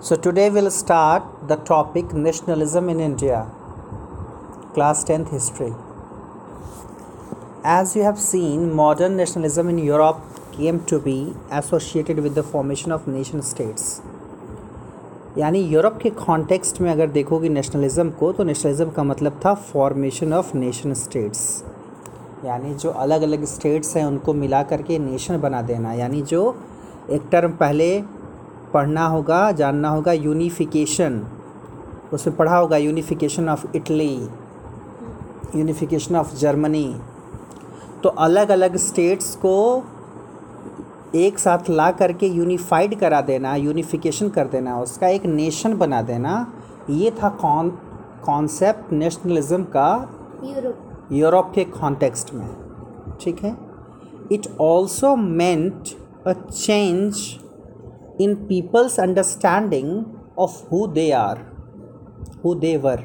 So today we'll start the topic nationalism in India, class 10th history. As you have seen, modern nationalism in Europe came to be associated with the formation of nation states. यानी Europe के context में अगर देखोगे nationalism को तो nationalism का मतलब था फॉर्मेशन ऑफ़ नेशन स्टेट्स यानी जो अलग अलग स्टेट्स हैं उनको मिला करके नेशन बना देना यानी जो एक टर्म पहले पढ़ना होगा जानना होगा यूनिफिकेशन उसमें पढ़ा होगा unification of Italy unification of Germany तो अलग अलग स्टेट्स को एक साथ ला करके यूनिफाइड करा देना यूनिफिकेशन कर देना उसका एक नेशन बना देना ये था कौन कॉन्सेप्ट नेशनलिज्म का यूरोप यूरोप के कॉन्टेक्स्ट में। ठीक है? It also meant a change in people's understanding of who they are who they were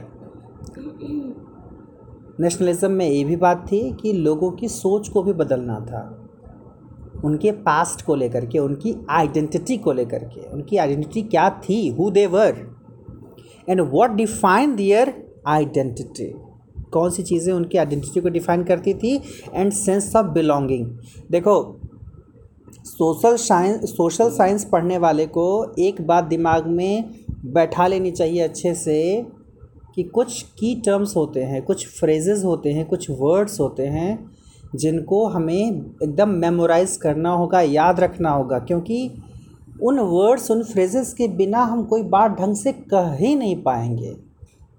nationalism में ये भी बात थी कि लोगों की सोच को भी बदलना था। उनके पास्ट को लेकर के, उनकी आइडेंटिटी को लेकर के, उनकी आइडेंटिटी क्या थी who they were and what define their identity कौन सी चीज़ें उनकी आइडेंटिटी को डिफाइन करती थी एंड सेंस ऑफ़ बिलोंगिंग देखो सोशल साइंस सोशल साइंस पढ़ने वाले को एक बात दिमाग में बैठा लेनी चाहिए अच्छे से कि कुछ की टर्म्स होते हैं, कुछ फ्रेजेस होते हैं, कुछ वर्ड्स होते हैं जिनको हमें एकदम मेमोराइज करना होगा, याद रखना होगा। क्योंकि उन वर्ड्स उन फ्रेजेस के बिना हम कोई बात ढंग से कह ही नहीं पाएँगे।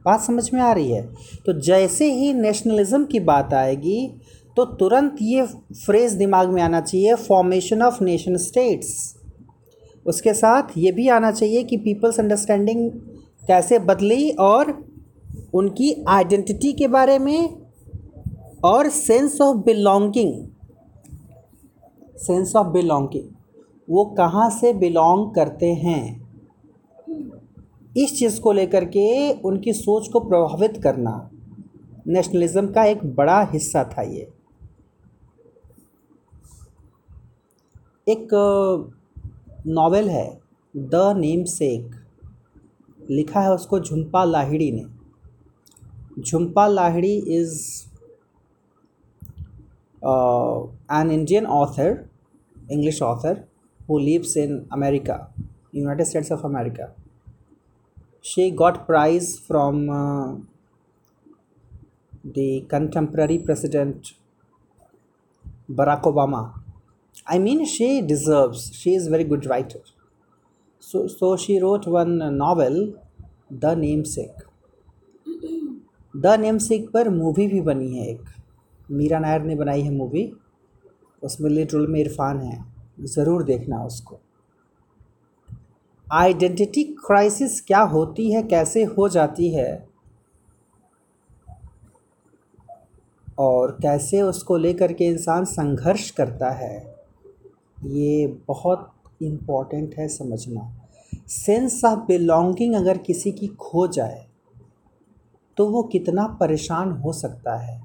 बात समझ में आ रही है? तो जैसे ही नेशनलिज्म की बात आएगी तो तुरंत ये फ्रेज दिमाग में आना चाहिए फॉर्मेशन ऑफ़ नेशन स्टेट्स उसके साथ ये भी आना चाहिए कि पीपल्स अंडरस्टैंडिंग कैसे बदली और उनकी आइडेंटिटी के बारे में और sense of belonging sense of belonging वो कहाँ से बिलोंग करते हैं? इस चीज़ को लेकर के उनकी सोच को प्रभावित करना नेशनलिज्म का एक बड़ा हिस्सा था ये। एक नॉवेल है द नेम सेक लिखा है उसको झुम्पा लाहिड़ी ने। Jhumpa Lahiri is an Indian author English author who lives in America United States of America she got prize from the contemporary president Barack Obama I mean, she deserves. She is very good writer. So, so she wrote one novel, The Namesake. The Namesake पर movie भी बनी है एक मीरा नायर ने बनाई है movie उसमें lead में इरफान है ज़रूर देखना उसको आइडेंटिटी क्राइसिस क्या होती है कैसे हो जाती है और कैसे उसको लेकर के इंसान संघर्ष करता है ये बहुत इंपॉर्टेंट है समझना। सेंस ऑफ़ बिलोंगिंग अगर किसी की खो जाए तो वो कितना परेशान हो सकता है।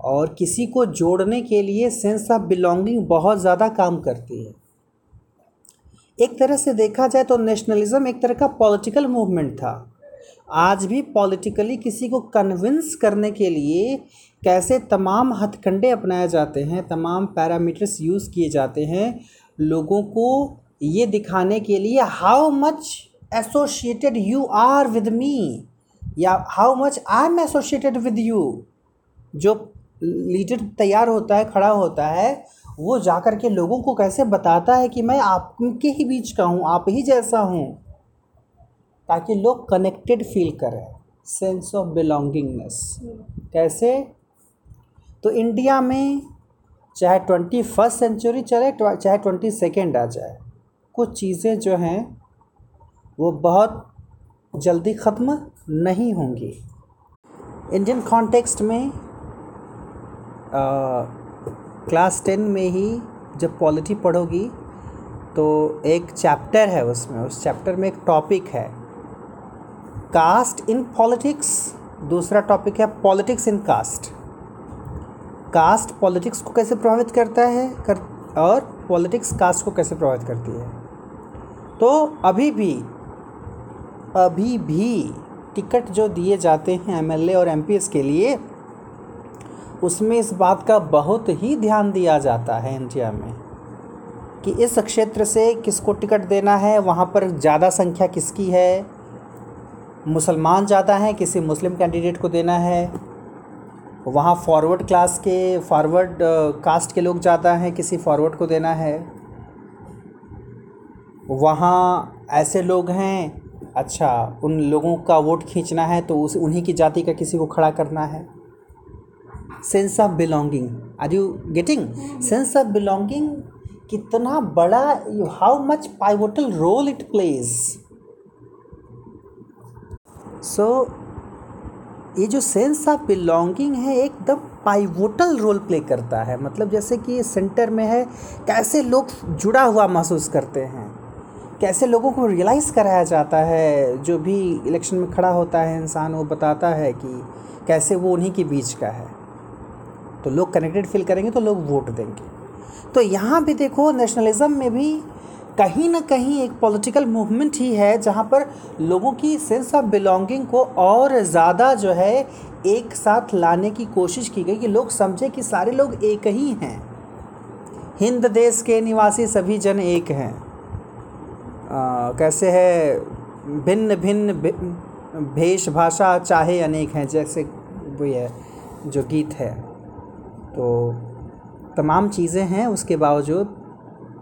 और किसी को जोड़ने के लिए सेंस ऑफ़ बिलोंगिंग बहुत ज़्यादा काम करती है। एक तरह से देखा जाए तो नेशनलिज्म एक तरह का पॉलिटिकल मूवमेंट था। आज भी पॉलिटिकली किसी को कन्विंस करने के लिए कैसे तमाम हथकंडे अपनाए जाते हैं, तमाम पैरामीटर्स यूज़ किए जाते हैं लोगों को ये दिखाने के लिए how much associated you are with me या how much I am associated with you जो लीडर तैयार होता है, खड़ा होता है, वो जा कर के लोगों को कैसे बताता है कि मैं आपके ही बीच का हूँ, आप ही जैसा हूँ? ताकि लोग कनेक्टेड फील करें। सेंस ऑफ़ बिलोंगिंगनेस कैसे? तो इंडिया में चाहे ट्वेंटी फ़र्स्ट सेंचुरी चले चाहे ट्वेंटी सेकेंड आ जाए, कुछ चीज़ें जो हैं, वो बहुत जल्दी ख़त्म नहीं होंगी। इंडियन कॉन्टेक्स्ट में क्लास टेन में ही जब पॉलिटी पढ़ोगी तो एक चैप्टर है उसमें, उस चैप्टर में एक टॉपिक है। कास्ट इन पॉलिटिक्स दूसरा टॉपिक है politics in caste caste politics को कैसे प्रभावित करता है, कर, और पॉलिटिक्स कास्ट को कैसे प्रभावित करती है। तो अभी भी अभी भी टिकट जो दिए जाते हैं एमएलए और एमपीएस के लिए, उसमें इस बात का बहुत ही ध्यान दिया जाता है इंडिया में कि इस क्षेत्र से किसको टिकट देना है, वहाँ पर ज़्यादा संख्या किसकी है, मुसलमान ज़्यादा हैं, किसी मुस्लिम कैंडिडेट को देना है वहाँ फॉरवर्ड क्लास के फॉरवर्ड कास्ट के लोग ज़्यादा हैं किसी फॉरवर्ड को देना है। वहाँ ऐसे लोग हैं अच्छा उन लोगों का वोट खींचना है तो उस उन्हीं की जाति का किसी को खड़ा करना है। Sense of belonging are you getting sense of belonging कितना बड़ा how much pivotal role it plays so ये जो सेंस ऑफ़ बिलोंगिंग है, एकदम पाइवोटल रोल प्ले करता है। मतलब जैसे कि सेंटर में है, कैसे लोग जुड़ा हुआ महसूस करते हैं? कैसे लोगों को रियलाइज़ कराया जाता है? जो भी इलेक्शन में खड़ा होता है इंसान, वो बताता है कि कैसे वो उन्हीं के बीच का है। तो लोग कनेक्टेड फील करेंगे तो लोग वोट देंगे। तो यहाँ भी देखो नेशनलिज्म में भी कहीं ना कहीं एक पॉलिटिकल मूवमेंट ही है जहाँ पर लोगों की सेंस ऑफ़ बिलोंगिंग को और ज़्यादा जो है एक साथ लाने की कोशिश की गई कि लोग समझे कि सारे लोग एक ही हैं। हिंद देश के निवासी सभी जन एक हैं। कैसे है, भिन्न भिन्न भेष भाषा चाहे अनेक हैं, जैसे वो है जो गीत है। तो तमाम चीज़ें हैं, उसके बावजूद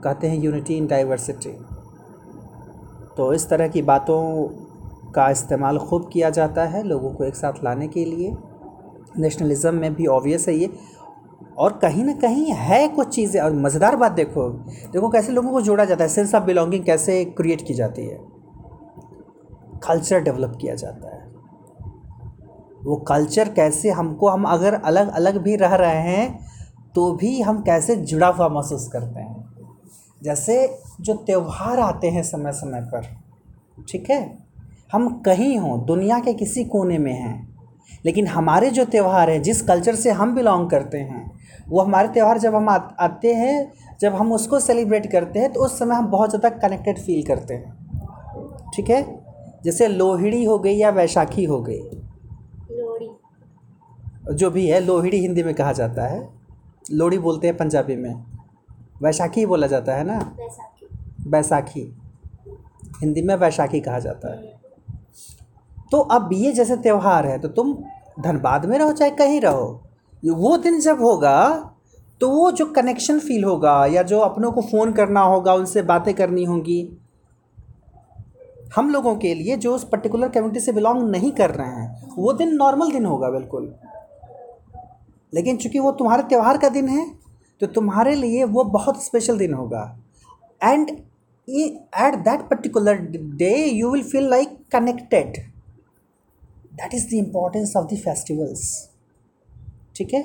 कहते हैं यूनिटी इन डाइवर्सिटी तो इस तरह की बातों का इस्तेमाल खूब किया जाता है लोगों को एक साथ लाने के लिए। नेशनलिज़म में भी ऑब्वियस है ये। और कहीं ना कहीं है कुछ चीज़ें और मज़ेदार बात देखो देखो कैसे लोगों को जोड़ा जाता है। सेंस ऑफ़ बिलोंगिंग कैसे क्रिएट की जाती है। कल्चर डेवलप किया जाता है। वो कल्चर कैसे हमको, हम अगर अलग अलग भी रह रहे हैं तो भी हम कैसे जुड़ा हुआ महसूस करते हैं। जैसे जो त्यौहार आते हैं समय समय पर ठीक है? हम कहीं हों दुनिया के किसी कोने में हैं लेकिन हमारे जो त्यौहार हैं जिस कल्चर से हम बिलोंग करते हैं वो हमारे त्यौहार जब हम आते हैं जब हम उसको सेलिब्रेट करते हैं तो उस समय हम बहुत ज़्यादा कनेक्टेड फील करते हैं ठीक है? जैसे लोहड़ी हो गई या वैशाखी हो गई। लोहड़ी। जो भी है लोहड़ी हिंदी में कहा जाता है। लोहड़ी बोलते हैं पंजाबी में। वैशाखी बोला जाता है ना? बैसाखी हिंदी में वैशाखी कहा जाता है। तो अब ये जैसे त्यौहार है तो तुम धनबाद में रहो चाहे कहीं रहो वो दिन जब होगा तो वो जो कनेक्शन फील होगा या जो अपनों को फ़ोन करना होगा उनसे बातें करनी होंगी हम लोगों के लिए जो उस पर्टिकुलर कम्युनिटी से बिलोंग नहीं कर रहे हैं वो दिन नॉर्मल दिन होगा बिल्कुल। लेकिन चूँकि वो तुम्हारे त्यौहार का दिन है तो तुम्हारे लिए वो बहुत स्पेशल दिन होगा। And at that particular day you will feel like connected that is the importance of the festivals ठीक है?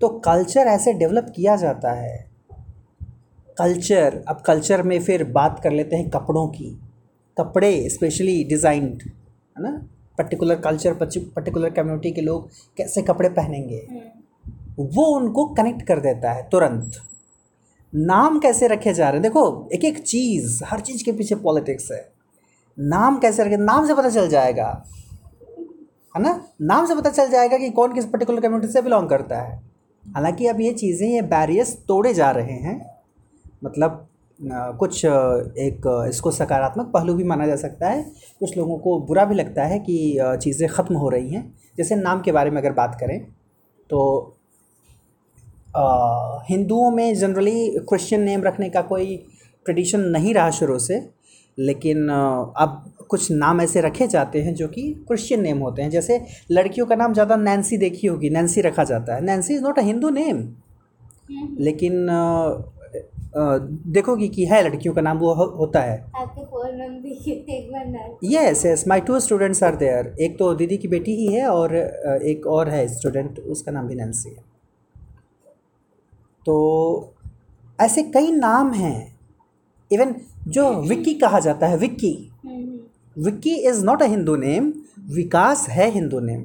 तो कल्चर ऐसे डेवलप किया जाता है। कल्चर अब कल्चर में फिर बात कर लेते हैं कपड़ों की। कपड़े स्पेशली डिज़ाइंड है ना? पर्टिकुलर कल्चर पर्टिकुलर कम्युनिटी के लोग कैसे कपड़े पहनेंगे। वो उनको कनेक्ट कर देता है तुरंत। नाम कैसे रखे जा रहे हैं? देखो एक एक चीज़, हर चीज़ के पीछे पॉलिटिक्स है। नाम कैसे रखे, नाम से पता चल जाएगा। है ना? नाम से पता चल जाएगा कि कौन किस पर्टिकुलर कम्युनिटी से बिलोंग करता है। हालाँकि अब ये चीज़ें, ये बैरियर्स तोड़े जा रहे हैं। मतलब कुछ एक इसको सकारात्मक पहलू भी माना जा सकता है। कुछ लोगों को बुरा भी लगता है कि चीज़ें ख़त्म हो रही हैं। जैसे नाम के बारे में अगर बात करें तो हिंदुओं में जनरली क्रिश्चियन नेम रखने का कोई ट्रेडिशन नहीं रहा शुरू से लेकिन अब कुछ नाम ऐसे रखे जाते हैं जो कि क्रिश्चियन नेम होते हैं। जैसे लड़कियों का नाम ज़्यादा नैन्सी देखी होगी नैन्सी रखा जाता है। Nancy is not a Hindu name लेकिन देखोगी कि है लड़कियों का नाम वो हो, होता है। Yes yes my two students are there एक तो दीदी की बेटी ही है और एक और है स्टूडेंट उसका नाम भी नैन्सी है। तो ऐसे कई नाम हैं। इवन जो विक्की कहा जाता है, Vicky. Vicky is not a Hindu name Vikas है हिंदू नेम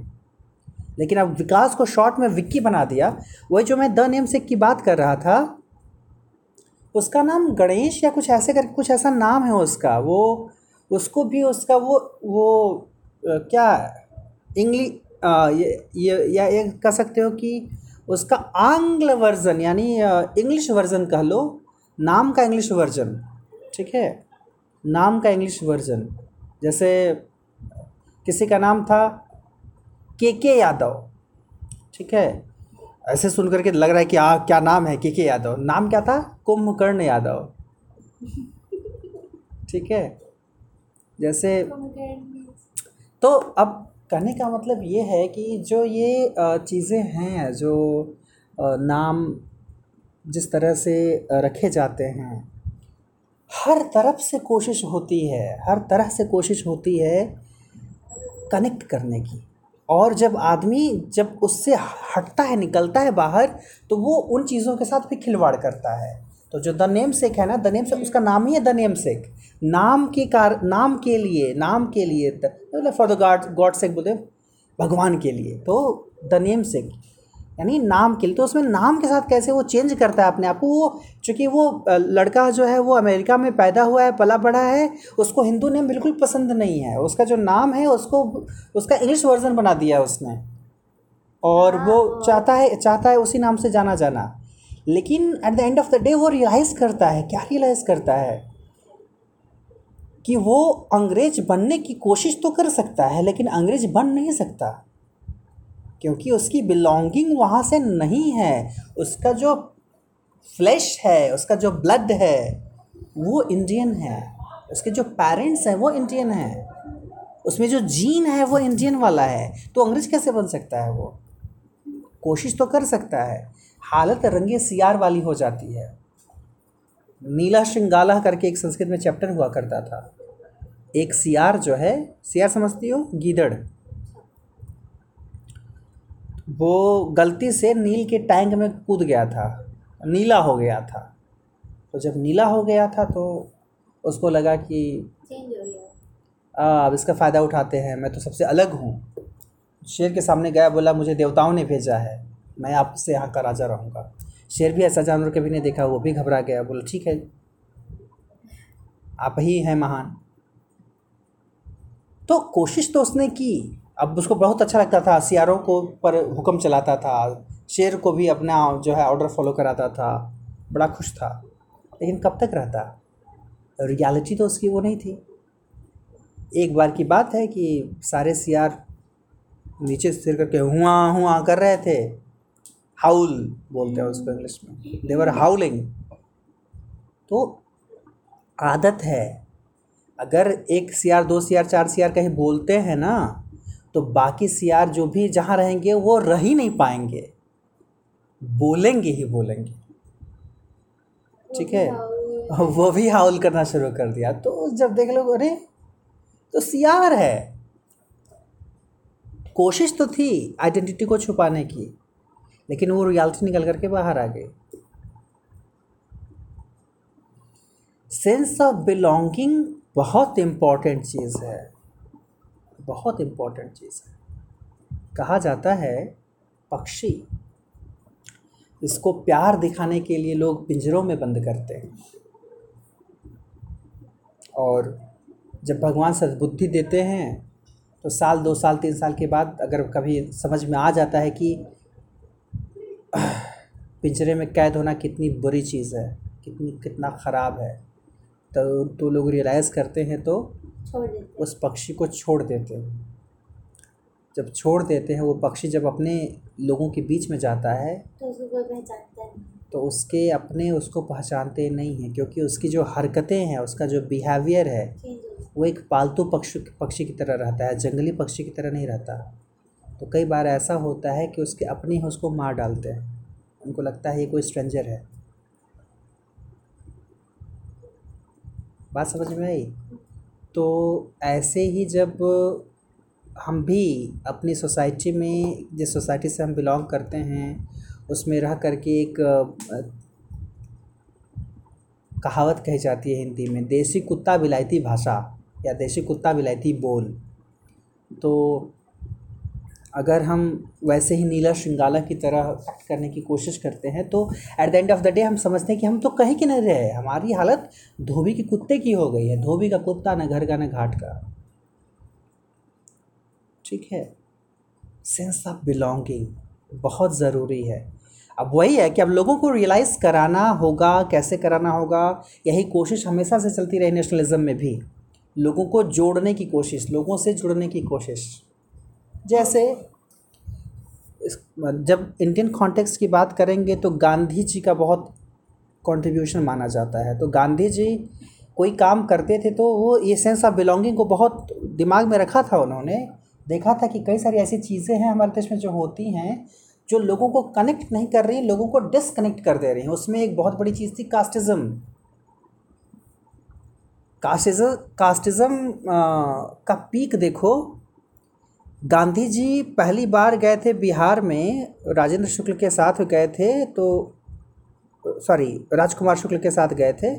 लेकिन अब विकास को शॉर्ट में विक्की बना दिया। वही जो मैं द नेम से की बात कर रहा था, उसका नाम गणेश या कुछ ऐसे करके, कुछ ऐसा नाम है उसका। वो, उसको भी उसका वो वो क्या इंग्लिश ये ये, या ये कह सकते हो कि उसका आंग्ल वर्जन यानी इंग्लिश वर्जन कह लो नाम का इंग्लिश वर्जन ठीक है? नाम का इंग्लिश वर्जन जैसे किसी का नाम था के के यादव ठीक है? ऐसे सुन करके लग रहा है कि आ क्या नाम है के के यादव? नाम क्या था? कुंभकर्ण यादव ठीक है? जैसे तो अब कहने का मतलब ये है कि जो ये चीज़ें हैं, जो नाम जिस तरह से रखे जाते हैं, हर तरफ़ से कोशिश होती है, हर तरह से कोशिश होती है कनेक्ट करने की। और जब आदमी जब उससे हटता है, निकलता है बाहर तो वो उन चीज़ों के साथ भी खिलवाड़ करता है। तो जो द नेम सेक है ना द नेम सेक उसका नाम ही है द नेम सेक नाम के कार नाम के लिए नाम के लिए मतलब for the god god sake बोलते भगवान के लिए तो द नेम सेक यानी नाम के लिए। तो उसमें नाम के साथ कैसे वो चेंज करता है अपने आप को? वो चूँकि वो लड़का जो है वो अमेरिका में पैदा हुआ है पला बड़ा है उसको हिंदू नेम बिल्कुल पसंद नहीं है। उसका जो नाम है उसको उसका इंग्लिश वर्जन बना दिया है उसने। और वो चाहता है चाहता है उसी नाम से जाना जाना लेकिन at the end of the day वो रियलाइज़ करता है, क्या रियलाइज़ करता है? कि वो अंग्रेज़ बनने की कोशिश तो कर सकता है, लेकिन अंग्रेज़ बन नहीं सकता। क्योंकि उसकी बिलोंगिंग वहाँ से नहीं है। उसका जो फ्लैश है, उसका जो ब्लड है, वो इंडियन है। उसके जो पेरेंट्स हैं, वो इंडियन हैं। उसमें जो जीन है, वो इंडियन वाला है। तो अंग्रेज़ कैसे बन सकता है वो? कोशिश तो कर सकता है। हालत रंगे सियार वाली हो जाती है। नीला श्रृंगाला करके एक संस्कृत में चैप्टर हुआ करता था। एक सियार जो है सियार समझती हो? गीदड़। वो गलती से नील के टैंक में कूद गया था। नीला हो गया था। तो जब नीला हो गया था तो उसको लगा कि आ, अब इसका फ़ायदा उठाते हैं। मैं तो सबसे अलग हूँ। शेर के सामने गया बोला मुझे देवताओं ने भेजा है। मैं आपसे यहाँ का राजा रहूँगा। शेर भी ऐसा जानवर कभी नहीं देखा, वो भी घबरा गया, बोला, ठीक है। आप ही हैं महान। तो कोशिश तो उसने की। अब उसको बहुत अच्छा लगता था, सियारों को पर हुक्म चलाता था, शेर को भी अपना जो है ऑर्डर फॉलो कराता था, बड़ा खुश था। लेकिन कब तक रहता? रियलिटी तो उसकी वो नहीं थी। एक बार की बात है कि सारे सियार नीचे सिर करके हुआ हुआ कर रहे थे। हाउल बोलते हैं उसको इंग्लिश में। देवर हाउलिंग तो आदत है। अगर एक सियार दो सियार चार सियार कहीं बोलते हैं ना तो बाकी सियार जो भी जहाँ रहेंगे वो रह ही नहीं पाएँगे। बोलेंगे ही बोलेंगे। ठीक है? वो भी हाउल करना शुरू कर दिया। तो जब देख लो अरे तो सियार है। कोशिश तो थी आइडेंटिटी को छुपाने की। लेकिन वो रियलिटी निकल करके बाहर आ गई सेंस ऑफ़ बिलोंगिंग बहुत इंपॉर्टेंट चीज़ है। बहुत इंपॉर्टेंट चीज़ है। कहा जाता है पक्षी। इसको प्यार दिखाने के लिए लोग पिंजरों में बंद करते हैं। और जब भगवान सद्बुद्धि देते हैं तो साल, दो साल, तीन साल के बाद अगर कभी समझ में आ जाता है कि पिंजरे में कैद होना कितनी बुरी चीज़ है कितनी कितना ख़राब है। तो तो लोग रियलाइज़ करते हैं तो उस पक्षी को छोड़ देते हैं। जब छोड़ देते हैं वो पक्षी जब अपने लोगों के बीच में जाता है तो उसको पहचानता नहीं तो उसके अपने उसको पहचानते नहीं हैं क्योंकि उसकी जो हरकतें हैं उसका जो बिहेवियर है हो। वो एक पालतू पक्षी पक्षी की तरह रहता है जंगली पक्षी की तरह नहीं रहता। तो कई बार ऐसा होता है कि उसके अपने ही उसको मार डालते हैं। उनको लगता है ये कोई स्ट्रेंजर है। बात समझ में आई? तो ऐसे ही जब हम भी अपनी सोसाइटी में, जिस सोसाइटी से हम बिलोंग करते हैं, उसमें रह करके एक कहावत कही जाती है हिंदी में, देसी कुत्ता विलायती भाषा या देसी कुत्ता विलायती बोल। तो अगर हम वैसे ही नीला श्रृंगाला की तरह एक्ट करने की कोशिश करते हैं तो at the end of the day हम समझते हैं कि हम तो कहीं के नहीं रहे हमारी हालत धोबी के कुत्ते की हो गई है, धोबी का कुत्ता न घर का न घाट का। ठीक है? सेंस ऑफ़ बिलोंगिंग बहुत ज़रूरी है। अब वही है कि अब लोगों को रियलाइज़ कराना होगा, कैसे कराना होगा, यही कोशिश हमेशा से चलती रही नेशनलिज्म में भी। लोगों को जोड़ने की कोशिश, लोगों से जुड़ने की कोशिश। जैसे जब इंडियन कॉन्टेक्स्ट की बात करेंगे तो गांधी जी का बहुत कंट्रीब्यूशन माना जाता है। तो गांधी जी कोई काम करते थे तो वो ये सेंस ऑफ़ बिलोंगिंग को बहुत दिमाग में रखा था उन्होंने। देखा था कि कई सारी ऐसी चीज़ें हैं हमारे देश में जो होती हैं, जो लोगों को कनेक्ट नहीं कर रही, लोगों को डिसकनेक्ट कर दे रही हैं। उसमें एक बहुत बड़ी चीज़ थी कास्टिज़म कास्टिज़म कास्टिज़म का पीक देखो गांधी जी पहली बार गए थे बिहार में, राजेंद्र शुक्ल के साथ गए थे तो सॉरी राजकुमार शुक्ल के साथ गए थे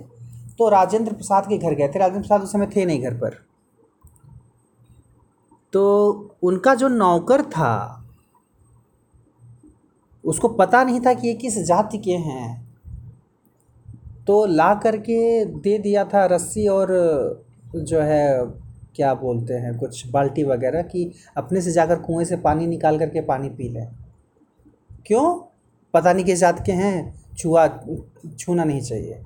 तो राजेंद्र प्रसाद के घर गए थे। राजेंद्र प्रसाद उस समय थे नहीं घर पर। तो उनका जो नौकर था, उसको पता नहीं था कि ये किस जाति के हैं। तो ला करके दे दिया था रस्सी और जो है क्या बोलते हैं, कुछ बाल्टी वगैरह कि अपने से जाकर कुएँ से पानी निकाल करके पानी पी लें? क्यों? पता नहीं किस जात के हैं, छुआ, छूना नहीं चाहिए।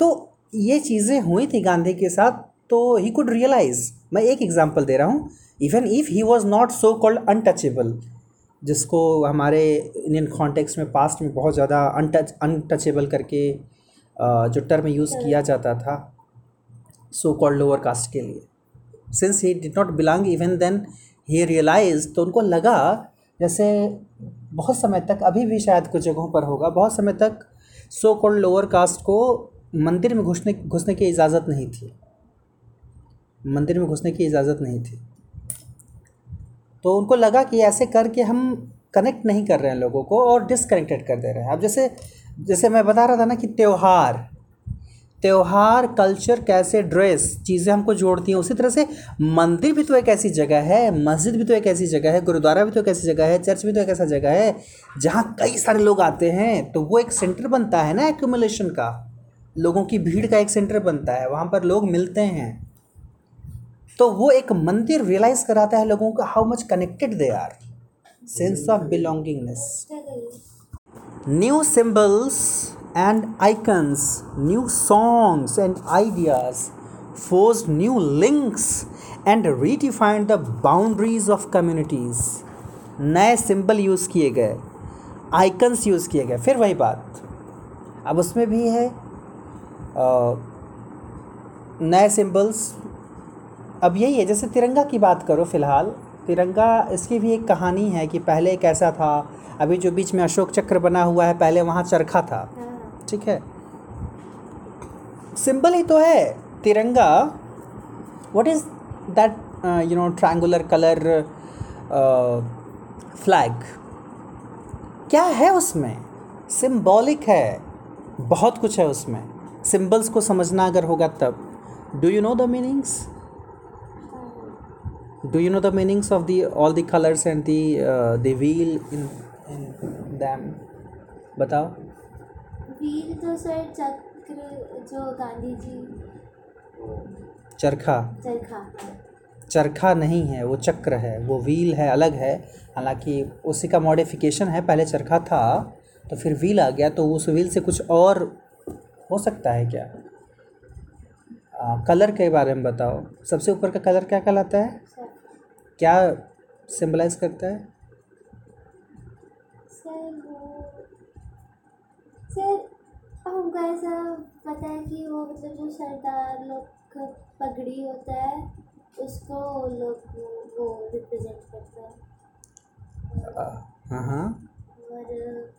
तो ये चीज़ें हुई थी गांधी के साथ तो ही कुड रियलाइज़ मैं एक एग्जांपल दे रहा हूँ even if he was not so called untouchable जिसको हमारे इंडियन कॉन्टेक्स्ट में पास्ट में बहुत ज़्यादा अनटच अनटचेबल करके जो टर्म यूज़ किया जाता था सो कॉल्ड लोअर कास्ट के लिए। Since he did not belong even then he realize तो उनको लगा जैसे बहुत समय तक, अभी भी शायद कुछ जगहों पर होगा, बहुत समय तक सो कॉल्ड लोअर कास्ट को मंदिर में घुसने घुसने की इजाज़त नहीं थी। मंदिर में घुसने की इजाज़त नहीं थी। तो उनको लगा कि ऐसे करके हम कनेक्ट नहीं कर रहे हैं लोगों को और डिसकनेक्टेड कर दे रहे हैं। अब जैसे जैसे मैं बता रहा था ना कि त्यौहार त्यौहार कल्चर कैसे ड्रेस चीज़ें हमको जोड़ती हैं। उसी तरह से मंदिर भी तो एक ऐसी जगह है, मस्जिद भी तो एक ऐसी जगह है, गुरुद्वारा भी तो एक ऐसी जगह है चर्च भी तो एक ऐसा जगह है, जहाँ कई सारे लोग आते हैं तो वो एक सेंटर बनता है ना एक्यूमुलेशन का। लोगों की भीड़ का एक सेंटर बनता है, वहाँ पर लोग मिलते हैं। तो वो एक मंदिर रियलाइज़ कराता है लोगों को how much connected they are sense of belongingness new symbols and icons, new songs and ideas forged new links and redefined the boundaries of communities. नए सिंबल यूज़ किए गए आइकन्स यूज़ किए गए। फिर वही बात। अब उसमें भी है नए सिंबल्स अब यही है जैसे तिरंगा की बात करो फ़िलहाल तिरंगा इसकी भी एक कहानी है कि पहले कैसा था अभी जो बीच में अशोक चक्र बना हुआ है पहले वहाँ चरखा था। हाँ। ठीक है। सिंबल ही तो है Tiranga. What is that you know triangular colour flag क्या है उसमें? सिंबॉलिक है। बहुत कुछ है उसमें। सिंबल्स को समझना अगर होगा तब। Do you know the meanings do you know the meanings of the all the colors and the uh, the wheel in बताओ। वीर तो सर चक्र जो गांधी जी चरखा। चरखा। चरखा नहीं है वो चक्र है वो व्हील है अलग है। हालाँकि उसी का मॉडिफिकेशन है पहले चरखा था तो फिर व्हील आ गया तो उस व्हील से कुछ और हो सकता है क्या? आ, कलर के बारे में बताओ। सबसे ऊपर का कलर क्या कहलाता है? क्या सिंबलाइज करता है? सर वो सर हमको ऐसा पता है कि वो मतलब जो सरदार लोग का पगड़ी होता है उसको लोग वो- रिप्रेजेंट करता है। हाँ हाँ। और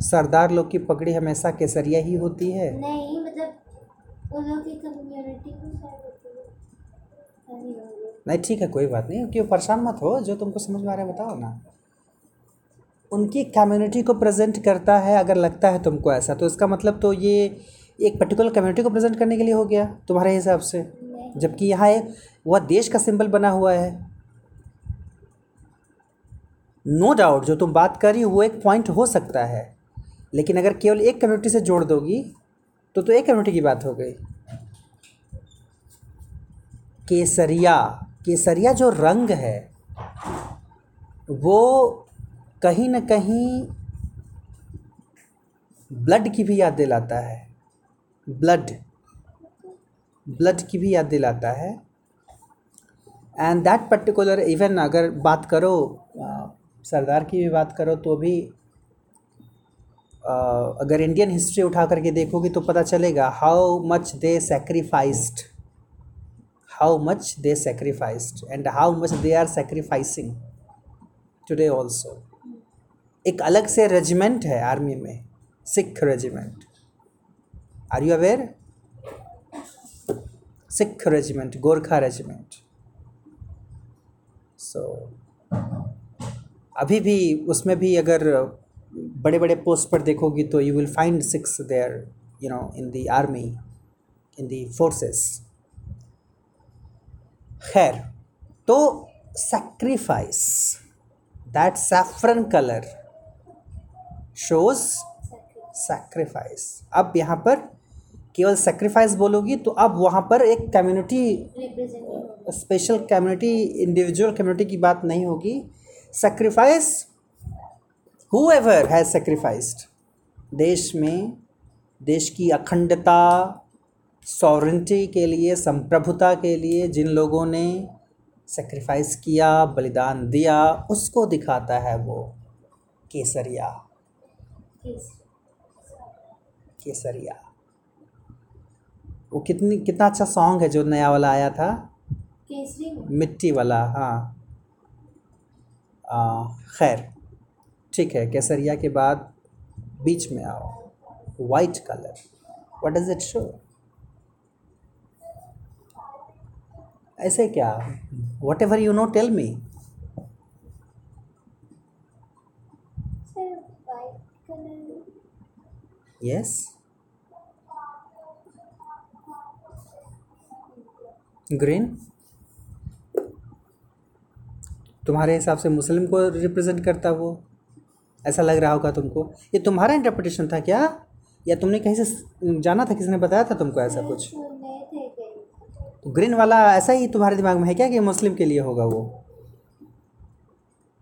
सरदार लोग की पगड़ी हमेशा केसरिया ही होती है? नहीं मतलब उन लोग की कम्युनिटी को है। नहीं ठीक है कोई बात नहीं क्यों परेशान मत हो जो तुमको समझ में आ रहा है बताओ ना। उनकी कम्युनिटी को प्रेजेंट करता है अगर लगता है तुमको ऐसा तो इसका मतलब तो ये एक पर्टिकुलर कम्युनिटी को प्रेजेंट करने के लिए हो गया तुम्हारे हिसाब से? जबकि यहाँ एक वह देश का सिंबल बना हुआ है। नो no डाउट जो तुम बात कर रही हो वो एक पॉइंट हो सकता है। लेकिन अगर केवल एक कम्युनिटी से जोड़ दोगी तो तो एक कम्युनिटी की बात हो गई। केसरिया केसरिया जो रंग है वो कहीं न कहीं ब्लड की भी याद दिलाता है। ब्लड ब्लड की भी याद दिलाता है। एंड दैट पर्टिकुलर इवन अगर बात करो सरदार की भी बात करो तो भी अ, अगर इंडियन हिस्ट्री उठा करके देखोगे तो पता चलेगा how much they sacrificed how much they sacrificed and how much they are sacrificing today also एक अलग से रेजिमेंट है आर्मी में Sikh regiment are you aware Sikh regiment Gorkha regiment so अभी भी उसमें भी अगर बड़े बड़े पोस्ट पर देखोगी तो you will find Sikhs there you know in the army in the forces खैर तो sacrifice that saffron color shows sacrifice. अब यहाँ पर केवल सेक्रीफाइस बोलोगी तो अब वहाँ पर एक community special community individual community की बात नहीं होगी। सेक्रीफाइस हुएवर हैज़ सेक्रीफाइस्ड देश में, देश की अखंडता सॉवरेंटी के लिए, संप्रभुता के लिए जिन लोगों ने सेक्रीफाइस किया, बलिदान दिया, उसको दिखाता है वो केसरिया। केसरिया। वो कितनी कितना अच्छा सॉन्ग है जो नया वाला आया था? मिट्टी वाला हाँ। खैर ठीक है केसरिया के बाद बीच में आओ। White colour what does it show ऐसे क्या? What ever you know tell me sir white colour yes green तुम्हारे हिसाब से मुस्लिम को रिप्रेजेंट करता वो? ऐसा लग रहा होगा तुमको। ये तुम्हारा इंटरप्रिटेशन था क्या? या तुमने कहीं से जाना था? किसी ने बताया था तुमको ऐसा कुछ? तो ग्रीन वाला ऐसा ही तुम्हारे दिमाग में है क्या कि मुस्लिम के लिए होगा वो?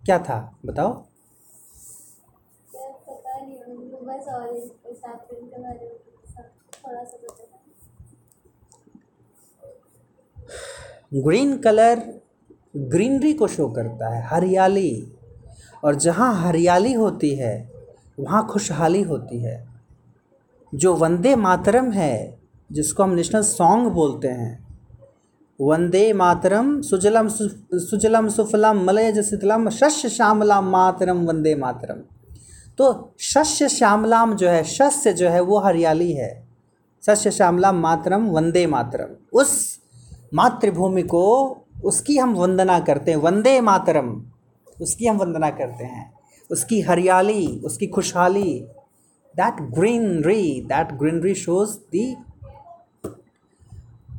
क्या था? बताओ सर पता नहीं उनको बस ऑरेंज के साथ के बारे में ग्रीन कलर ग्रीनरी को शो करता है, हरियाली। और जहाँ हरियाली होती है, वहाँ खुशहाली होती है। जो वंदे मातरम है, जिसको हम नेशनल सॉन्ग बोलते हैं, वंदे मातरम, सुजलम सु- सुजलम सुफलम मलयज शीतलम शस्य श्यामलाम मातरम, वंदे मातरम। तो शस्य श्यामलाम जो है, शस्य जो है, वो हरियाली है। शस्य श्यामला मातरम वंदे मातरम। उस मातृभूमि को उसकी हम वंदना करते हैं। वंदे मातरम उसकी हम वंदना करते हैं। उसकी हरियाली उसकी खुशहाली that greenery that greenery shows the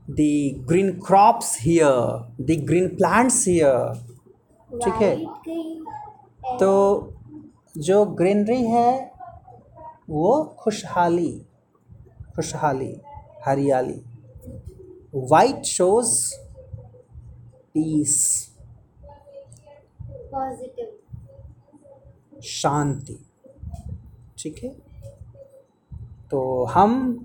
the green crops here the green plants here ठीक है। तो जो ग्रीनरी है वो खुशहाली। खुशहाली हरियाली। वाइट शोज़ पीस पॉजिटिव शांति। ठीक है? तो हम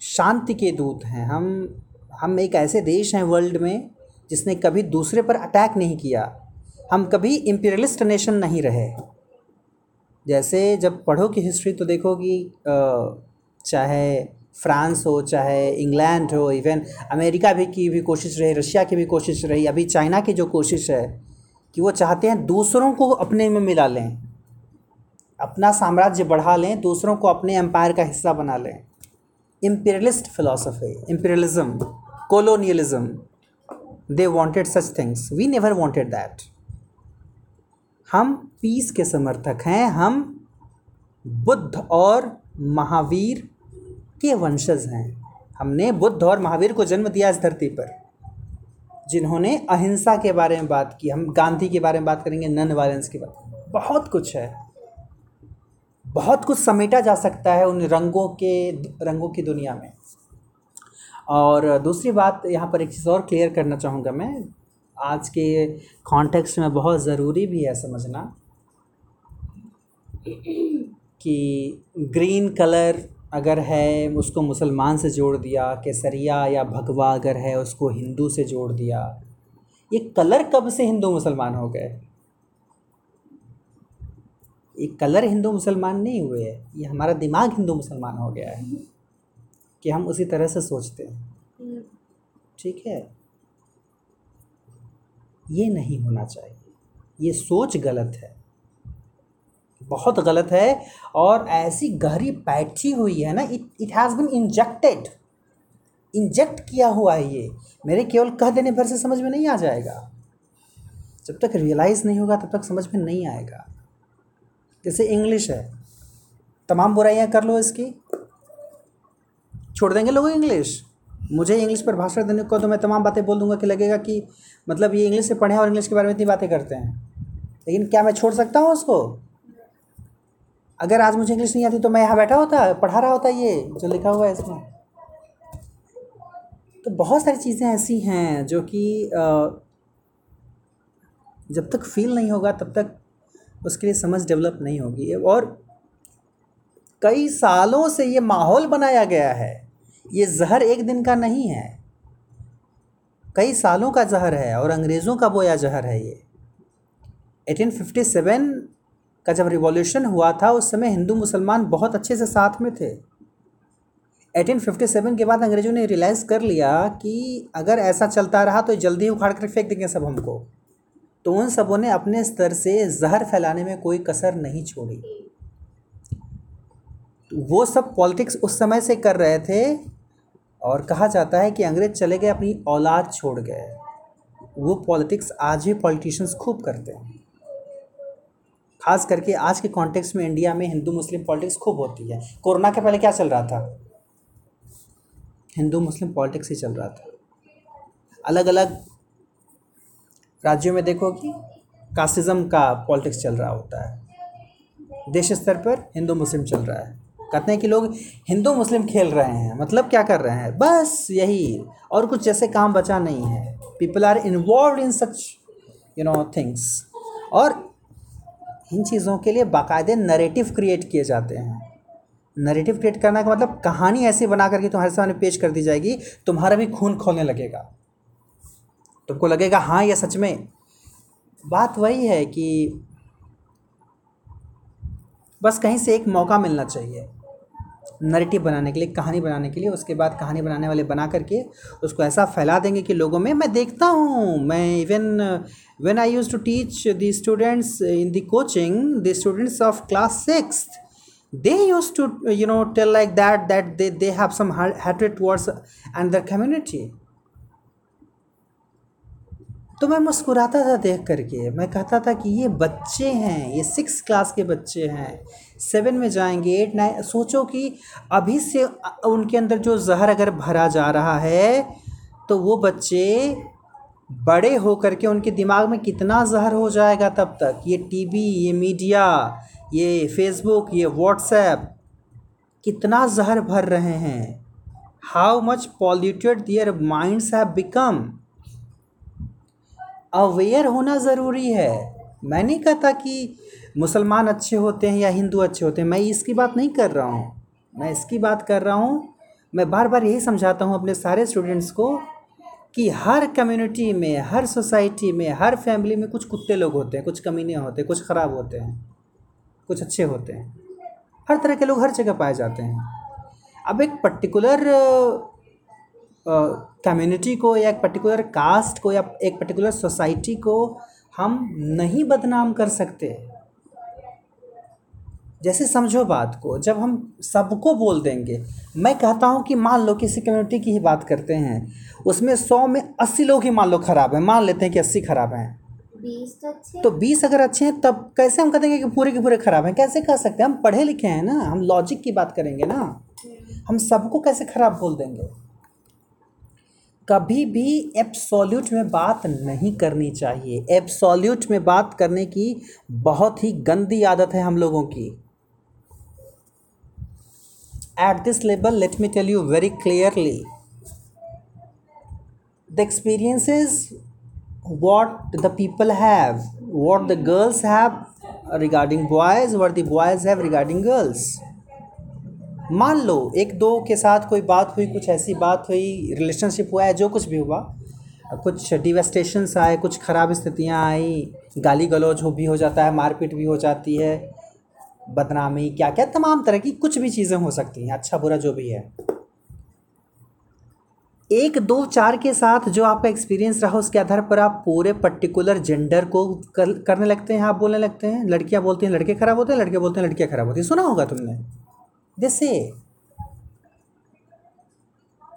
शांति के दूत हैं। हम हम एक ऐसे देश हैं वर्ल्ड में जिसने कभी दूसरे पर अटैक नहीं किया। हम कभी इम्पीरियलिस्ट नेशन नहीं रहे। जैसे जब पढ़ोगी हिस्ट्री तो देखोगी अ, चाहे फ्रांस हो, चाहे इंग्लैंड हो, इवन अमेरिका भी की भी कोशिश रही, रशिया की भी कोशिश रही, अभी चाइना की जो कोशिश है कि वो चाहते हैं दूसरों को अपने में मिला लें, अपना साम्राज्य बढ़ा लें, दूसरों को अपने एम्पायर का हिस्सा बना लें। Imperialist philosophy, imperialism, colonialism they wanted such things we never wanted that हम पीस के समर्थक हैं, हम बुद्ध और महावीर के वंशज हैं। हमने बुद्ध और महावीर को जन्म दिया इस धरती पर, जिन्होंने अहिंसा के बारे में बात की। हम गांधी के बारे में बात करेंगे, नन वायलेंस की बात बहुत कुछ है। बहुत कुछ समेटा जा सकता है उन रंगों के, रंगों की दुनिया में। और दूसरी बात, यहाँ पर एक चीज़ और क्लियर करना चाहूँगा मैं। आज के कॉन्टेक्स्ट में बहुत ज़रूरी भी है समझना कि ग्रीन कलर अगर है, उसको मुसलमान से जोड़ दिया, केसरिया या भगवा अगर है, उसको हिंदू से जोड़ दिया, ये कलर कब से हिंदू मुसलमान हो गए? ये कलर हिंदू मुसलमान नहीं हुए है, ये हमारा दिमाग हिंदू मुसलमान हो गया है कि हम उसी तरह से सोचते हैं। ठीक है? ये नहीं होना चाहिए, ये सोच गलत है। बहुत गलत है और ऐसी गहरी बैठी हुई है ना it it has been injected inject किया हुआ है ये। मेरे केवल कह देने भर से समझ में नहीं आ जाएगा। जब तक रियलाइज़ नहीं होगा, तब तक समझ में नहीं आएगा। जैसे इंग्लिश है। तमाम बुराइयाँ कर लो इसकी। छोड़ देंगे लोग इंग्लिश मुझे इंग्लिश पर भाषण देने को तो मैं तमाम बातें बोल दूँगा कि लगेगा कि मतलब ये इंग्लिश से पढ़े और इंग्लिश के बारे में इतनी बातें करते हैं। लेकिन क्या मैं छोड़ सकता हूँ उसको? अगर आज मुझे इंग्लिश नहीं आती तो मैं यहाँ बैठा होता, पढ़ा रहा होता ये, जो लिखा हुआ है इसमें। तो बहुत सारी चीज़ें ऐसी हैं जो कि जब तक फील नहीं होगा, तब तक उसके लिए समझ डेवलप नहीं होगी। और कई सालों से ये माहौल बनाया गया है। ये जहर एक दिन का नहीं है। कई सालों का जहर है और अंग्रेज़ों का बोया जहर है ये। 1857 का जब रिवॉल्यूशन हुआ था, उस समय हिंदू मुसलमान बहुत अच्छे से साथ में थे। 1857 के बाद अंग्रेज़ों ने रियलाइज़ कर लिया कि अगर ऐसा चलता रहा तो जल्दी उखाड़ कर फेंक देंगे सब हमको। तो उन सबों ने अपने स्तर से जहर फैलाने में कोई कसर नहीं छोड़ी। वो सब पॉलिटिक्स उस समय से कर रहे थे और कहा जाता है कि अंग्रेज़ चले गए, अपनी औलाद छोड़ गए। वो पॉलिटिक्स आज भी पॉलिटिशियंस खूब करते हैं। खास करके आज के कॉन्टेक्स्ट में इंडिया में हिंदू, मुस्लिम पॉलिटिक्स खूब होती है। कोरोना के पहले क्या चल रहा था? हिंदू, मुस्लिम पॉलिटिक्स ही चल रहा था। अलग अलग राज्यों में देखो कि कास्टिज़म का पॉलिटिक्स चल रहा होता है। देश स्तर पर हिंदू, मुस्लिम चल रहा है। कहते हैं कि लोग हिंदू, मुस्लिम खेल रहे हैं। मतलब क्या कर रहे हैं? बस यही। और कुछ जैसे काम बचा नहीं है। People are involve in such you know things और इन चीज़ों के लिए बाकायदे नरेटिव क्रिएट किए जाते हैं। नरेटिव क्रिएट करना का मतलब कहानी ऐसी बना करके तुम्हारे सामने पेश कर दी जाएगी, तुम्हारा भी खून खोलने लगेगा। तुमको लगेगा हाँ यह सच में बात वही है कि बस कहीं से एक मौका मिलना चाहिए। नरेटिव बनाने के लिए, कहानी बनाने के लिए, उसके बाद कहानी बनाने वाले बना करके उसको ऐसा फैला देंगे कि लोगों में, मैं देखता हूँ, मैं even when I use to teach the students in the coaching the students of class six they use to you know tell like that that they they have some hatred towards community community. तो मैं मुस्कुराता था देख करके। मैं कहता था कि ये बच्चे हैं, ये सिक्स क्लास के बच्चे हैं। सेवन में जाएँगे एट नाइन सोचो कि अभी से उनके अंदर जो जहर अगर भरा जा रहा है तो वो बच्चे बड़े हो करके उनके दिमाग में कितना जहर हो जाएगा तब तक? ये टीवी ये मीडिया ये फेसबुक ये व्हाट्सएप कितना जहर भर रहे हैं। How much polluted their minds have become aware होना ज़रूरी है। मैं नहीं कहता कि मुसलमान अच्छे होते हैं या हिंदू अच्छे होते हैं, मैं इसकी बात नहीं कर रहा हूँ। मैं इसकी बात कर रहा हूँ, मैं बार बार यही समझाता हूँ अपने सारे स्टूडेंट्स को कि हर कम्युनिटी में, हर सोसाइटी में, हर फैमिली में कुछ कुत्ते लोग होते हैं, कुछ कमीने होते हैं, कुछ ख़राब होते हैं, कुछ अच्छे होते हैं। हर तरह के लोग हर जगह पाए जाते हैं। अब एक पर्टिकुलर कम्युनिटी को या एक पर्टिकुलर कास्ट को या एक पर्टिकुलर सोसाइटी को हम नहीं बदनाम कर सकते। जैसे समझो बात को जब हम सबको बोल देंगे मैं कहता हूँ कि मान लो किसी कम्युनिटी की ही बात करते हैं उसमें सौ में अस्सी लोग ही मान लो ख़राब हैं मान लेते हैं कि अस्सी ख़राब हैं। बीस तो अच्छे तो बीस अगर अच्छे हैं तब कैसे हम कह देंगे कि पूरे के पूरे ख़राब हैं? कैसे कह सकते हैं? हम पढ़े लिखे हैं ना हम लॉजिक की बात करेंगे ना। हम सबको कैसे ख़राब बोल देंगे? कभी भी एब्सोल्यूट में बात नहीं करनी चाहिए। एब्सोल्यूट में बात करने की बहुत ही गंदी आदत है हम लोगों की। At this level let me tell you very clearly the experiences what the people have what the girls have regarding boys what the boys have regarding girls मान लो एक दो के साथ कोई बात हुई कुछ ऐसी बात हुई रिलेशनशिप हुआ है जो कुछ भी हुआ कुछ डिवेस्टेशंस आए कुछ ख़राब स्थितियाँ आई गाली गलौज हो भी हो जाता है मारपीट भी हो जाती है बदनामी क्या क्या तमाम तरह की कुछ भी चीज़ें हो सकती हैं अच्छा बुरा जो भी है। एक दो चार के साथ जो आपका एक्सपीरियंस रहा उसके आधार पर आप पूरे पर्टिकुलर जेंडर को कर, करने लगते हैं आप बोलने लगते हैं लड़कियाँ बोलती हैं लड़के खराब होते हैं लड़के बोलते हैं लड़कियाँ खराब होती हैं सुना होगा तुमने? जैसे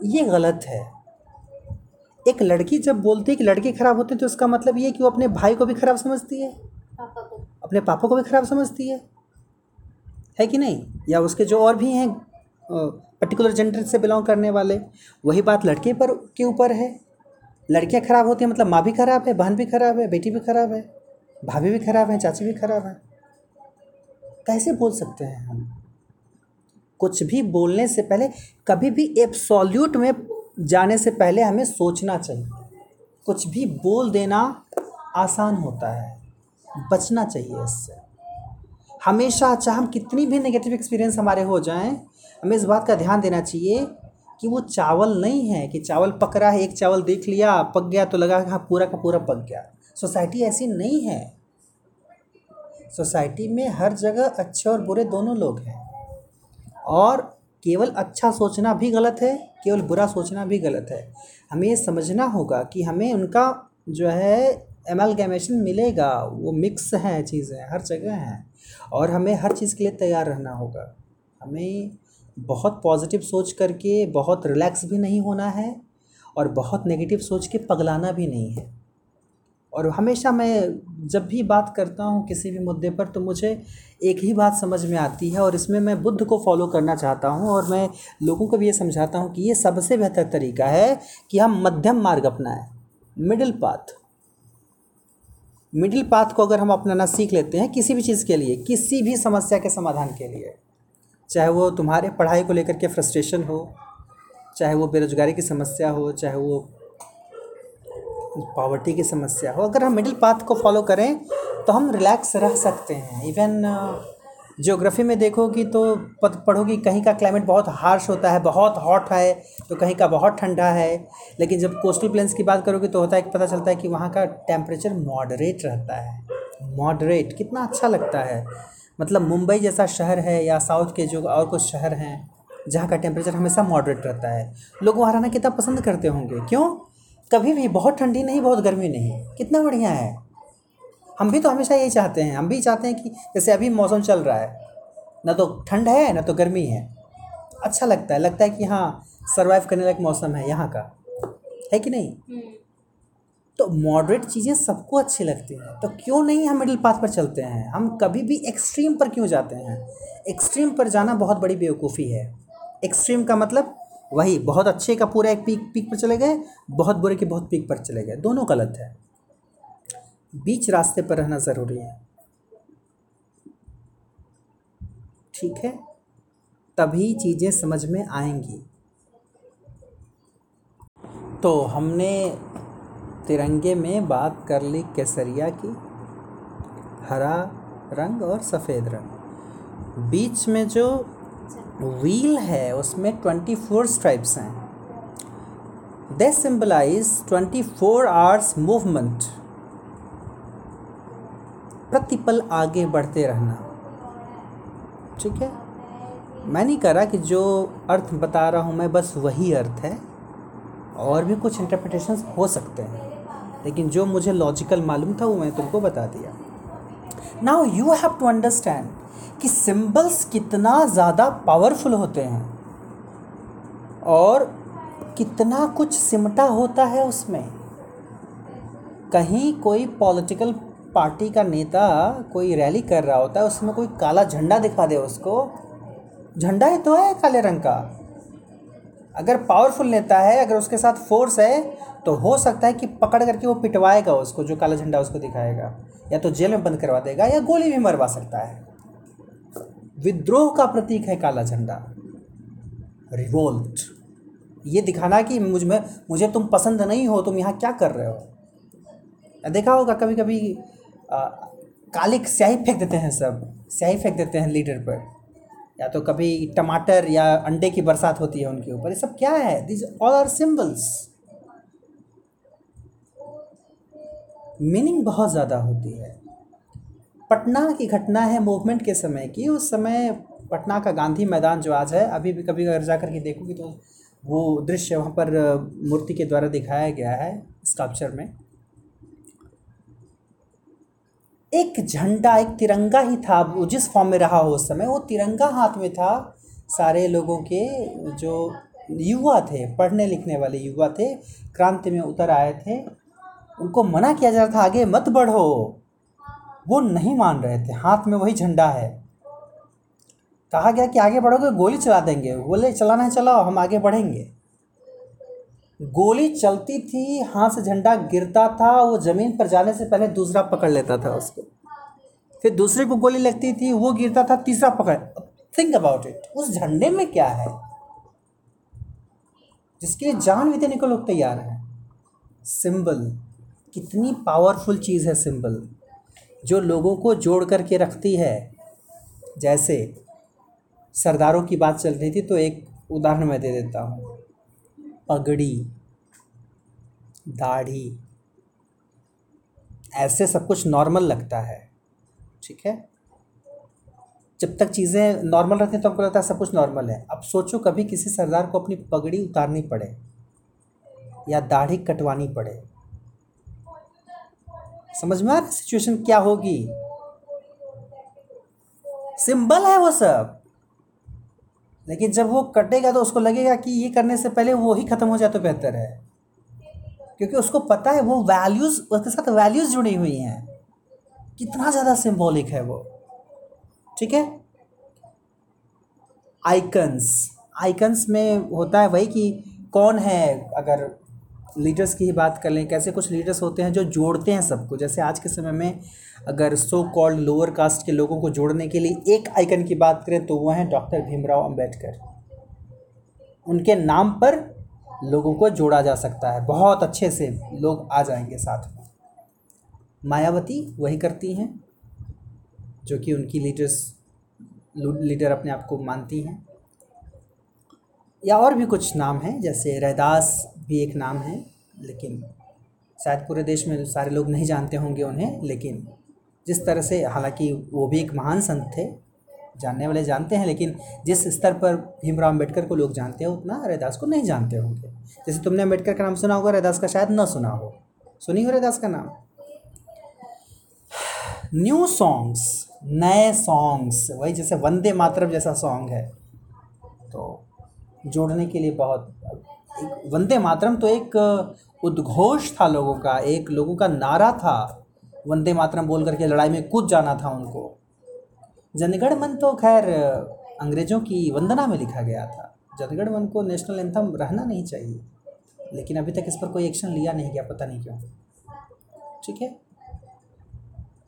ये गलत है। एक लड़की जब बोलती है कि लड़के खराब होते हैं तो उसका मतलब ये कि वो अपने भाई को भी खराब समझती है? पापा को। अपने पापा को भी खराब समझती है? है कि नहीं? या उसके जो और भी हैं पर्टिकुलर जेंडर से बिलोंग करने वाले वही बात लड़के पर के ऊपर है? लड़कियाँ खराब होती हैं मतलब माँ भी खराब है बहन भी खराब है बेटी भी खराब है भाभी भी खराब है चाची भी खराब है। कैसे बोल सकते हैं हम? कुछ भी बोलने से पहले, कभी भी एब्सोल्यूट में जाने से पहले हमें सोचना चाहिए। कुछ भी बोल देना आसान होता है। बचना चाहिए इससे। हमेशा चाहे हम कितनी भी नेगेटिव एक्सपीरियंस हमारे हो जाएँ, हमें इस बात का ध्यान देना चाहिए कि वो चावल नहीं है कि चावल पक रहा है, एक चावल देख लिया, पक गया तो लगा हाँ पूरा का पूरा पक गया। सोसाइटी ऐसी नहीं है। सोसाइटी में हर जगह अच्छे और बुरे दोनों लोग हैं। और केवल अच्छा सोचना भी गलत है, केवल बुरा सोचना भी गलत है। हमें ये समझना होगा कि हमें उनका जो है एमलगेमेशन मिलेगा, वो मिक्स है, चीज़ें हर जगह हैं और हमें हर चीज़ के लिए तैयार रहना होगा। हमें बहुत पॉजिटिव सोच करके बहुत रिलैक्स भी नहीं होना है और बहुत नेगेटिव सोच के पगलाना भी नहीं है। और हमेशा मैं जब भी बात करता हूँ किसी भी मुद्दे पर तो मुझे एक ही बात समझ में आती है और इसमें मैं बुद्ध को फॉलो करना चाहता हूँ और मैं लोगों को भी ये समझाता हूँ कि ये सबसे बेहतर तरीका है कि हम मध्यम मार्ग अपनाएँ। मिडिल पाथ मिडिल पाथ को अगर हम अपनाना सीख लेते हैं किसी भी चीज़ के लिए, किसी भी समस्या के समाधान के लिए, चाहे वो तुम्हारे पढ़ाई को लेकर के फ्रस्ट्रेशन हो, चाहे वो बेरोज़गारी की समस्या हो, चाहे वो पॉवर्टी की समस्या हो। अगर हम मिडिल पाथ को फॉलो करें तो हम रिलैक्स रह सकते हैं। इवन जियोग्राफी में देखोगी तो पढ़ोगी कहीं का क्लाइमेट बहुत हार्श होता है, बहुत हॉट है तो कहीं का बहुत ठंडा है। लेकिन जब कोस्टल प्लेन्स की बात करोगे तो होता है पता चलता है कि वहाँ का टेम्परेचर मॉडरेट रहता है। मॉडरेट कितना अच्छा लगता है। मतलब मुंबई जैसा शहर है या साउथ के जो और कुछ शहर हैं, जहाँ का टेम्परेचर हमेशा मॉडरेट रहता है। लोग वहाँ रहना कितना पसंद करते होंगे। क्यों? कभी भी बहुत ठंडी नहीं बहुत गर्मी नहीं कितना बढ़िया है। हम भी तो हमेशा यही चाहते हैं। हम भी चाहते हैं कि जैसे अभी मौसम चल रहा है ना तो ठंड है ना तो गर्मी है। अच्छा लगता है। लगता है कि हाँ सर्वाइव करने लायक मौसम है यहाँ का। है कि नहीं? हम्म, तो मॉडरेट चीज़ें सबको अच्छी लगती हैं। तो क्यों नहीं हम मिडिल पाथ पर चलते हैं? हम कभी भी एक्सट्रीम पर क्यों जाते हैं? एक्सट्रीम पर जाना बहुत बड़ी बेवकूफ़ी है। एक्सट्रीम का मतलब वही, बहुत अच्छे का पूरा एक पीक पीक पर चले गए, बहुत बुरे के बहुत पीक पर चले गए। दोनों गलत है। बीच रास्ते पर रहना ज़रूरी है। ठीक है? तभी चीज़ें समझ में आएँगी। तो हमने तिरंगे में बात कर ली केसरिया की, हरा रंग और सफ़ेद रंग। बीच में जो व्हील है, उसमें ट्वेंटी फोर स्ट्राइप्स हैं। They symbolize twenty four hours movement प्रतिपल आगे बढ़ते रहना। ठीक है? मैं नहीं कह रहा कि जो अर्थ बता रहा हूँ मैं, बस वही अर्थ है। और भी कुछ इंटरप्रिटेशंस हो सकते हैं। लेकिन जो मुझे लॉजिकल मालूम था, वो मैंने तुमको बता दिया। Now you have to understand कि सिंबल्स कितना ज़्यादा पावरफुल होते हैं और कितना कुछ सिमटा होता है उसमें। कहीं कोई पॉलिटिकल पार्टी का नेता कोई रैली कर रहा होता है, उसमें कोई काला झंडा दिखा दे उसको। झंडा ही तो है काले रंग का। अगर पावरफुल नेता है, अगर उसके साथ फोर्स है तो हो सकता है कि पकड़ करके वो पिटवाएगा उसको, जो काला झंडा उसको दिखाएगा, या तो जेल में बंद करवा देगा, या गोली भी मरवा सकता है। विद्रोह का प्रतीक है काला झंडा। रिवोल्ट। ये दिखाना कि मुझमें, मुझे तुम पसंद नहीं हो, तुम यहाँ क्या कर रहे हो? देखा होगा कभी कभी काली स्याही फेंक देते हैं सब, स्याही फेंक देते हैं लीडर पर। या तो कभी टमाटर या अंडे की बरसात होती है उनके ऊपर। ये सब क्या है? This all are symbols meaning बहुत ज़्यादा होती है। पटना की घटना है मूवमेंट के समय की, उस समय पटना का गांधी मैदान जो आज है, अभी भी कभी अगर जा कर के देखोगे तो वो दृश्य वहाँ पर मूर्ति के द्वारा दिखाया गया है स्कल्पचर में। एक झंडा, एक तिरंगा ही था, वो जिस फॉर्म में रहा हो उस समय, वो तिरंगा हाथ में था। सारे लोगों के जो युवा थे, पढ़ने लिखने वाले युवा थे, क्रांति में उतर आए थे। उनको मना किया जा रहा था, आगे मत बढ़ो। वो नहीं मान रहे थे। हाथ में वही झंडा है। कहा गया कि आगे बढ़ोगे, गोली चला देंगे। बोले, चलाना है, चलाओ, हम आगे बढ़ेंगे। गोली चलती थी, हाथ से झंडा गिरता था, वो ज़मीन पर जाने से पहले दूसरा पकड़ लेता था उसको। फिर दूसरे को गोली लगती थी, वो गिरता था, तीसरा पकड़। थिंक अबाउट इट उस झंडे में क्या है? जिसके लिए जान भी देने को लोग तैयार हैं। सिंबल कितनी पावरफुल चीज़ है सिंबल जो लोगों को जोड़ करके रखती है। जैसे सरदारों की बात चल रही थी तो एक उदाहरण मैं दे देता हूँ। पगड़ी, दाढ़ी, ऐसे सब कुछ नॉर्मल लगता है, ठीक है? जब तक चीज़ें नॉर्मल रहती हैं तो हमको लगता है सब कुछ नॉर्मल है। अब सोचो, कभी किसी सरदार को अपनी पगड़ी उतारनी पड़े या दाढ़ी कटवानी पड़े। समझ में आ रहा सिचुएशन क्या होगी? सिंबल है वो सब। लेकिन जब वो कटेगा तो उसको लगेगा कि ये करने से पहले वो ही ख़त्म हो जाए तो बेहतर है। क्योंकि उसको पता है वो वैल्यूज़ उसके साथ वैल्यूज़ जुड़ी हुई हैं। कितना ज़्यादा सिंबॉलिक है वो। ठीक है? आइकन्स आइकन्स में होता है वही कि कौन है अगर लीडर्स की ही बात कर लें, कैसे कुछ लीडर्स होते हैं जो जोड़ते हैं सबको? जैसे आज के समय में अगर सो कॉल्ड लोअर कास्ट के लोगों को जोड़ने के लिए एक आइकन की बात करें तो वह हैं डॉक्टर भीमराव अंबेडकर। उनके नाम पर लोगों को जोड़ा जा सकता है। बहुत अच्छे से लोग आ जाएँगे साथ में। मायावती वही करती हैं, जो कि उनकी लीडर्स लीडर अपने आप को मानती हैं। या और भी कुछ नाम हैं, जैसे रैदास भी एक नाम है, लेकिन शायद पूरे देश में सारे लोग नहीं जानते होंगे उन्हें, लेकिन जिस तरह से, हालाँकि वो भी एक महान संत थे, जानने वाले जानते हैं, लेकिन जिस स्तर पर भीमराव अंबेडकर को लोग जानते हैं, उतना रैदास को नहीं जानते होंगे। जैसे तुमने अंबेडकर का नाम सुना होगा, रैदास का शायद न सुना हो। सुनी हो रैदास का नाम? न्यू सॉन्ग्स नए सॉन्ग्स वही जैसे वंदे मातरम जैसा सॉन्ग है। जोड़ने के लिए बहुत वंदे मातरम तो एक, उद्घोष था लोगों का, एक लोगों का नारा था। वंदे मातरम बोल करके लड़ाई में कूद जाना था उनको। जनगण मन तो खैर, अंग्रेज़ों की वंदना में लिखा गया था। जनगण मन को नेशनल एंथम रहना नहीं चाहिए। लेकिन अभी तक इस पर कोई एक्शन लिया नहीं गया, पता नहीं क्यों। ठीक है?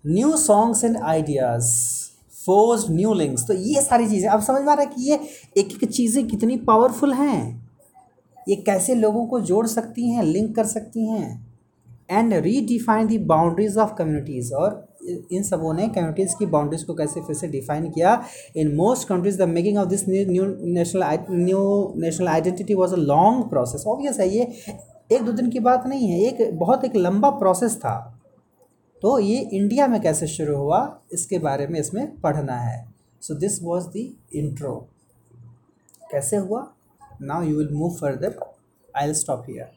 New songs and ideas. Force new links तो ये सारी चीज़ें, अब समझ में आ रहा है कि ये एक एक चीज़ें कितनी पावरफुल हैं? ये कैसे लोगों को जोड़ सकती हैं लिंक कर सकती हैं? And redefine the boundaries of communities और इन सबों ने कम्युनिटीज़ की बाउंड्रीज को कैसे फिर से डिफाइन किया? In most countries the making of this new national new national identity was a long process obvious है ये, एक दो दिन की बात नहीं है, एक बहुत एक लंबा प्रोसेस था। तो ये इंडिया में कैसे शुरू हुआ, इसके बारे में इसमें पढ़ना है। So this was the intro कैसे हुआ? Now you will move further I will stop here